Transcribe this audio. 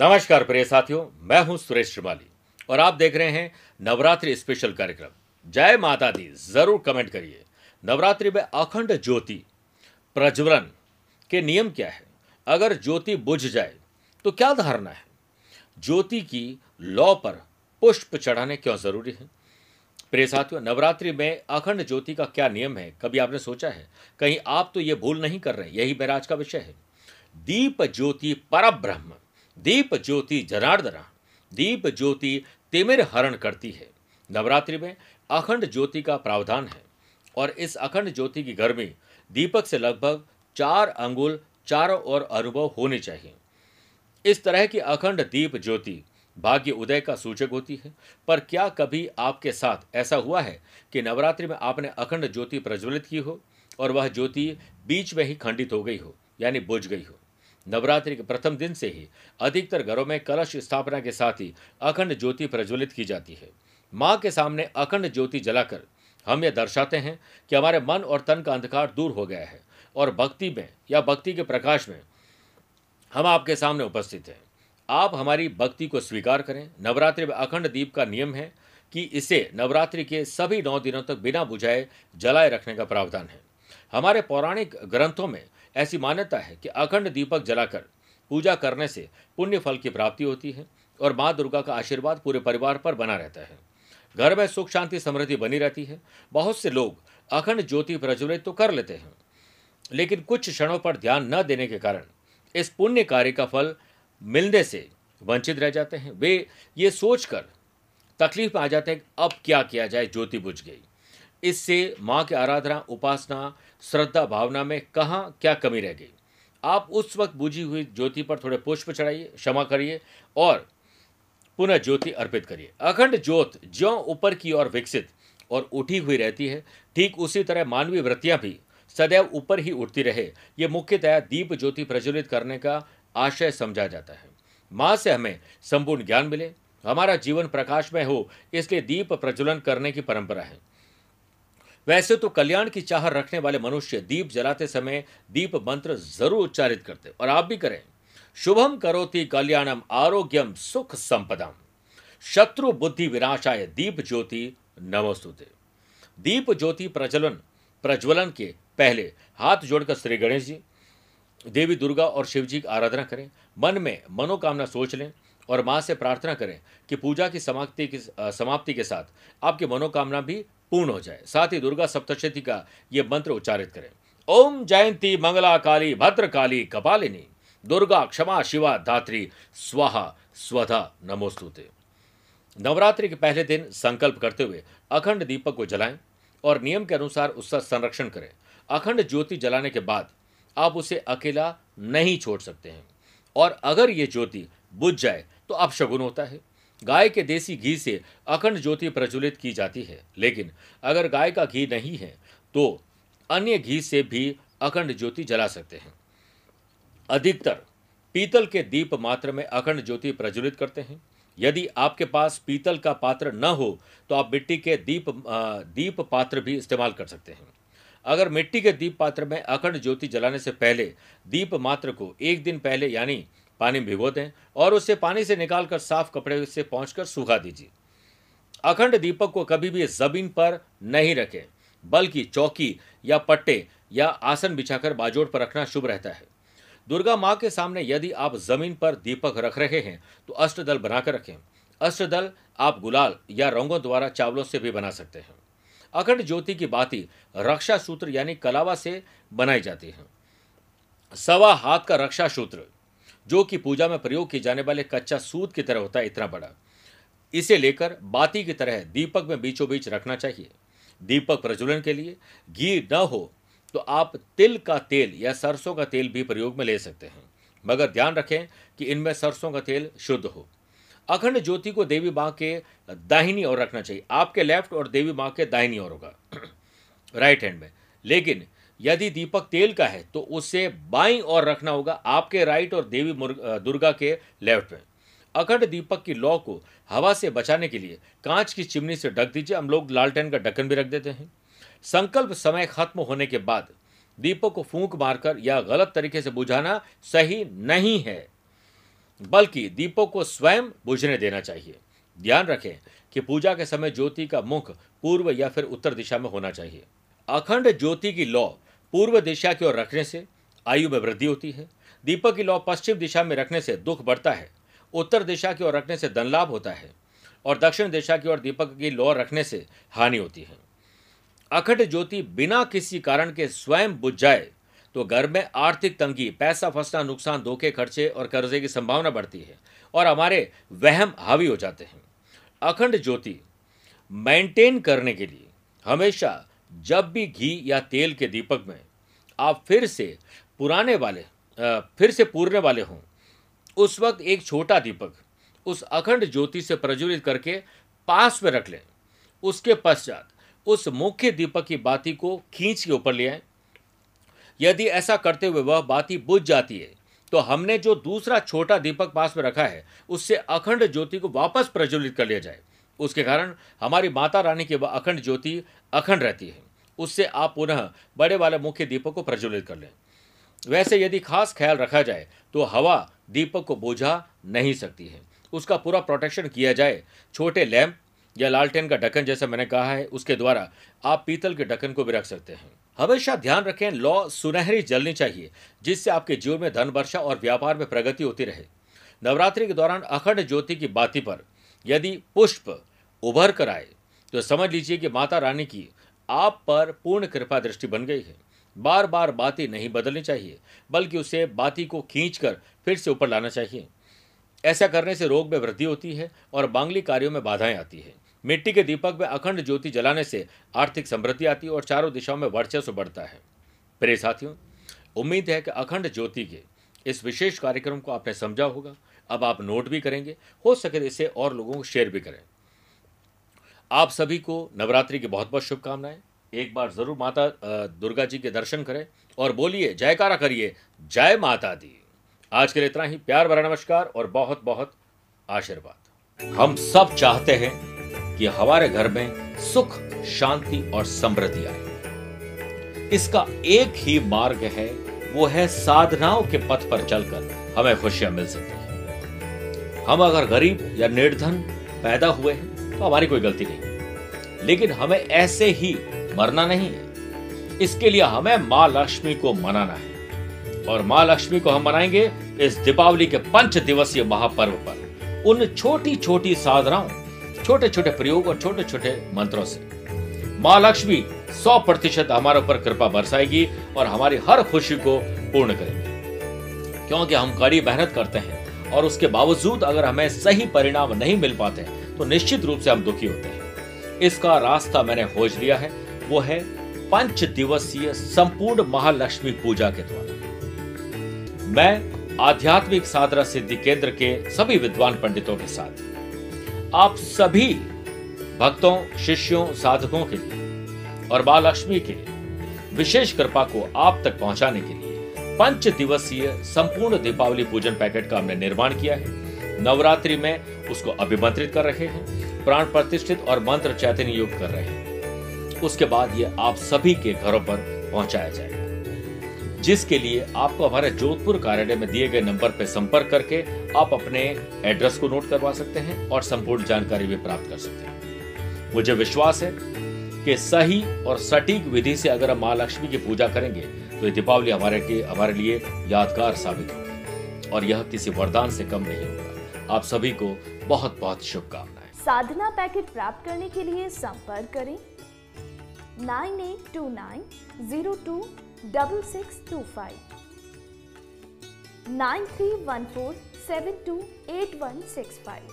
नमस्कार प्रिय साथियों, मैं हूँ सुरेश श्रीमाली और आप देख रहे हैं नवरात्रि स्पेशल कार्यक्रम। जय माता दी, ज़रूर कमेंट करिए। नवरात्रि में अखंड ज्योति प्रज्वलन के नियम क्या है? अगर ज्योति बुझ जाए तो क्या धारणा है? ज्योति की लौ पर पुष्प चढ़ाने क्यों ज़रूरी है? प्रिय साथियों, नवरात्रि में अखंड ज्योति का क्या नियम है? कभी आपने सोचा है? कहीं आप तो ये भूल नहीं कर रहे यही मेरा का विषय है। दीप ज्योति परब्रह्म। दीप ज्योति जनार्दना दीप ज्योति तिमिर हरण करती है। नवरात्रि में अखंड ज्योति का प्रावधान है और इस अखंड ज्योति की गर्मी दीपक से लगभग चार अंगुल, चारों ओर अनुभव होने चाहिए। इस तरह की अखंड दीप ज्योति भाग्य उदय का सूचक होती है। पर क्या कभी आपके साथ ऐसा हुआ है कि नवरात्रि में आपने अखंड ज्योति प्रज्वलित की हो और वह ज्योति बीच में ही खंडित हो गई हो, यानी बुझ गई हो? नवरात्रि के प्रथम दिन से ही अधिकतर घरों में कलश स्थापना के साथ ही अखंड ज्योति प्रज्वलित की जाती है। माँ के सामने अखंड ज्योति जलाकर हम यह दर्शाते हैं कि हमारे मन और तन का अंधकार दूर हो गया है और भक्ति में या भक्ति के प्रकाश में हम आपके सामने उपस्थित हैं। आप हमारी भक्ति को स्वीकार करें। नवरात्रि में अखंड दीप का नियम है कि इसे नवरात्रि के सभी नौ दिनों तक बिना बुझाए जलाए रखने का प्रावधान है। हमारे पौराणिक ग्रंथों में ऐसी मान्यता है कि अखंड दीपक जलाकर, पूजा करने से पुण्य फल की प्राप्ति होती है और माँ दुर्गा का आशीर्वाद पूरे परिवार पर बना रहता है। घर में सुख, शांति, समृद्धि बनी रहती है। बहुत से लोग अखंड ज्योति प्रज्वलित तो कर लेते हैं, लेकिन कुछ क्षणों पर ध्यान न देने के कारण इस पुण्य कार्य का फल मिलने से वंचित रह जाते हैं। वे ये सोचकर तकलीफ़ में आ जाते हैं अब क्या किया जाए, ज्योति बुझ गई। इससे माँ की आराधना, उपासना, श्रद्धा, भावना में कहाँ क्या कमी रह गई? आप उस वक्त बुझी हुई ज्योति पर थोड़े पुष्प चढ़ाइए, क्षमा करिए और पुनः ज्योति अर्पित करिए। अखंड ज्योत ज्यो ऊपर की ओर विकसित और उठी हुई रहती है, ठीक उसी तरह मानवीय वृत्तियाँ भी सदैव ऊपर ही उठती रहे। ये मुख्यतः दीप ज्योति प्रज्वलित करने का आशय समझा जाता है। माँ से हमें संपूर्ण ज्ञान मिले। हमारा जीवन प्रकाश में हो, इसलिए दीप प्रज्वलन करने की परंपरा है। वैसे तो कल्याण की चाह रखने वाले मनुष्य दीप जलाते समय दीप मंत्र ज़रूर उच्चारित करते और आप भी करें। शुभम करोति कल्याणम आरोग्यम सुख संपदम। शत्रु बुद्धि विनाशाय दीप ज्योति नमोस्तुते। दीप ज्योति प्रज्वलन प्रज्वलन के पहले हाथ जोड़कर श्री गणेश जी, देवी दुर्गा और शिव जी की आराधना करें। मन में मनोकामना सोच लें और माँ से प्रार्थना करें कि पूजा की समाप्ति की, समाप्ति के साथ आपकी मनोकामना भी पूर्ण हो जाए। साथ ही दुर्गा सप्तशती का ये मंत्र उच्चारित करें। ओम जयंती मंगला काली भद्र काली कपालिनी। दुर्गा क्षमा शिवा धात्री स्वाहा स्वधा नमोस्तुते। नवरात्रि के पहले दिन संकल्प करते हुए अखंड दीपक को जलाएँ और नियम के अनुसार उसका संरक्षण करें। अखंड ज्योति जलाने के बाद आप उसे अकेला नहीं छोड़ सकते हैं। और अगर ये ज्योति बुझ जाए तो अब शगुन होता है। गाय के देसी घी से अखंड ज्योति प्रज्वलित की जाती है। लेकिन अगर गाय का घी नहीं है तो अन्य घी से भी अखंड ज्योति जला सकते हैं। अधिकतर पीतल के दीप मात्र में अखंड ज्योति प्रज्वलित करते हैं। यदि आपके पास पीतल का पात्र न हो तो आप मिट्टी के दीप दीप पात्र भी इस्तेमाल कर सकते हैं। अगर मिट्टी के दीप पात्र में अखंड ज्योति जलाने से पहले दीप मात्र को एक दिन पहले, यानी पानी में भिगो दें और उसे पानी से निकालकर साफ़ कपड़े से पहुँच सूखा दीजिए। अखंड दीपक को कभी भी ज़मीन पर नहीं रखें, बल्कि चौकी या पट्टे या आसन बिछाकर बाजोड़ पर रखना शुभ रहता है। दुर्गा माँ के सामने यदि आप ज़मीन पर दीपक रख रहे हैं तो अष्टदल बनाकर रखें। अष्टदल आप गुलाल या रंगों द्वारा चावलों से भी बना सकते हैं। अखंड ज्योति की बाती रक्षा सूत्र यानी कलावा से बनाई जाती है। सवा हाथ का रक्षा सूत्र जो कि पूजा में प्रयोग किए जाने वाले कच्चा सूत की तरह होता है, इतना बड़ा। इसे लेकर बाती की तरह दीपक में बीचों बीच रखना चाहिए। दीपक प्रज्वलन के लिए घी न हो तो आप तिल का तेल या सरसों का तेल भी प्रयोग में ले सकते हैं। मगर ध्यान रखें कि इनमें सरसों का तेल शुद्ध हो। अखंड ज्योति को देवी माँ के दाहिनी ओर रखना चाहिए। आपके लेफ़्ट और देवी माँ के दाहिनी ओर होगा। राइट हैंड में। लेकिन यदि दीपक तेल का है तो उसे बाई ओर रखना होगा आपके राइट और देवी दुर्गा के लेफ़्ट में। अखंड दीपक की लौ को हवा से बचाने के लिए कांच की चिमनी से ढक दीजिए। हम लोग लालटेन का ढक्कन भी रख देते हैं। संकल्प समय खत्म होने के बाद दीपक को फूंक मारकर या गलत तरीके से बुझाना सही नहीं है, बल्कि दीपों को स्वयं बुझने देना चाहिए। ध्यान रखें कि पूजा के समय ज्योति का मुख पूर्व या फिर उत्तर दिशा में होना चाहिए। अखंड ज्योति की लौ पूर्व दिशा की ओर रखने से आयु में वृद्धि होती है। दीपक की लौ पश्चिम दिशा में रखने से दुख बढ़ता है। उत्तर दिशा की ओर रखने से धन लाभ होता है और दक्षिण दिशा की ओर दीपक की लौ रखने से हानि होती है। अखंड ज्योति बिना किसी कारण के स्वयं बुझ जाए तो घर में आर्थिक तंगी, पैसा फंसना, नुकसान, धोखे, खर्चे और कर्जे की संभावना बढ़ती है और हमारे वहम हावी हो जाते हैं। अखंड ज्योति मेंटेन करने के लिए हमेशा जब भी घी या तेल के दीपक में आप फिर से पुराने वाले फिर से पूरने वाले हों, उस वक्त एक छोटा दीपक उस अखंड ज्योति से प्रज्वलित करके पास में रख लें। उसके पश्चात उस मुख्य दीपक की बाती को खींच के ऊपर ले आए। यदि ऐसा करते हुए वह बाती बुझ जाती है तो हमने जो दूसरा छोटा दीपक पास में रखा है, उससे अखंड ज्योति को वापस प्रज्वलित कर लिया जाए। उसके कारण हमारी माता रानी की अखंड ज्योति अखंड रहती है। उससे आप पुनः बड़े वाले मुख्य दीपक को प्रज्वलित कर लें। वैसे यदि खास ख्याल रखा जाए तो हवा दीपक को बोझा नहीं सकती है। उसका पूरा प्रोटेक्शन किया जाए, छोटे लैम्प या लालटेन का ढक्कन जैसा मैंने कहा है, उसके द्वारा आप पीतल के ढक्कन को भी रख सकते हैं। हमेशा ध्यान रखें, लौ सुनहरी जलनी चाहिए, जिससे आपके जीवन में धन वर्षा और व्यापार में प्रगति होती रहे। नवरात्रि के दौरान अखंड ज्योति की बाती पर यदि पुष्प उभर कर आए तो समझ लीजिए कि माता रानी की आप पर पूर्ण कृपा दृष्टि बन गई है। बार बार बाती नहीं बदलनी चाहिए, बल्कि उसे बाती को खींचकर फिर से ऊपर लाना चाहिए। ऐसा करने से रोग में वृद्धि होती है और बांगली कार्यों में बाधाएँ आती है। मिट्टी के दीपक में अखंड ज्योति जलाने से आर्थिक समृद्धि आती है और चारों दिशाओं में वर्चस्व बढ़ता है। प्रिय साथियों, उम्मीद है कि अखंड ज्योति के इस विशेष कार्यक्रम को आपने समझा होगा। अब आप नोट भी करेंगे, हो सके तो इसे और लोगों को शेयर भी करें। आप सभी को नवरात्रि की बहुत बहुत शुभकामनाएँ। एक बार ज़रूर माता दुर्गा जी के दर्शन करें और बोलिए, जयकारा करिए। जय माता दी। आज के लिए इतना ही। प्यार भरा नमस्कार और बहुत बहुत आशीर्वाद। हम सब चाहते हैं कि हमारे घर में सुख, शांति और समृद्धि आए। इसका एक ही मार्ग है, वो है साधनाओं के पथ पर चलकर हमें खुशियाँ मिल सकती है। हम अगर गरीब या निर्धन पैदा हुए हैं तो हमारी कोई गलती नहीं। लेकिन हमें ऐसे ही मरना नहीं है। इसके लिए हमें माँ लक्ष्मी को मनाना है। और माँ लक्ष्मी को हम मनाएँगे इस दीपावली के पंच दिवसीय महापर्व पर। उन छोटी छोटी साधनाओं छोटे छोटे प्रयोग और छोटे छोटे मंत्रों से। माँ लक्ष्मी सौ प्रतिशत हमारे ऊपर कृपा बरसाएगी और हमारी हर खुशी को पूर्ण करेगी। क्योंकि हम कड़ी मेहनत करते हैं और उसके बावजूद अगर हमें सही परिणाम नहीं मिल पाते तो निश्चित रूप से हम दुखी होते हैं। इसका रास्ता मैंने खोज लिया है, वो है पंच दिवसीय संपूर्ण महालक्ष्मी पूजा के द्वारा। मैं आध्यात्मिक साधना सिद्धि केंद्र के सभी विद्वान पंडितों के साथ, आप सभी भक्तों, शिष्यों, साधकों के लिए और माँ लक्ष्मी के विशेष कृपा को आप तक पहुँचाने के लिए पंच दिवसीय संपूर्ण दीपावली पूजन पैकेट का हमने निर्माण किया है। नवरात्रि में उसको अभिमंत्रित कर रहे हैं, प्राण प्रतिष्ठित और मंत्र चैतन्य युक्त कर रहे हैं। उसके बाद ये आप सभी के घरों पर पहुँचाया जाएगा। जिसके लिए आपको हमारे जोधपुर कार्यालय में दिए गए नंबर पर संपर्क करके आप अपने एड्रेस को नोट करवा सकते हैं और संपूर्ण जानकारी भी प्राप्त कर सकते हैं। मुझे विश्वास है कि सही और सटीक विधि से अगर हम माँ लक्ष्मी की पूजा करेंगे तो ये दीपावली हमारे हमारे लिए यादगार साबित होगी। और यह किसी वरदान से कम नहीं होगा। आप सभी को बहुत बहुत शुभकामनाएँ। साधना पैकेट प्राप्त करने के लिए संपर्क करें। Nine eight two nine zero two double six two five. Nine three one four seven two eight one six five.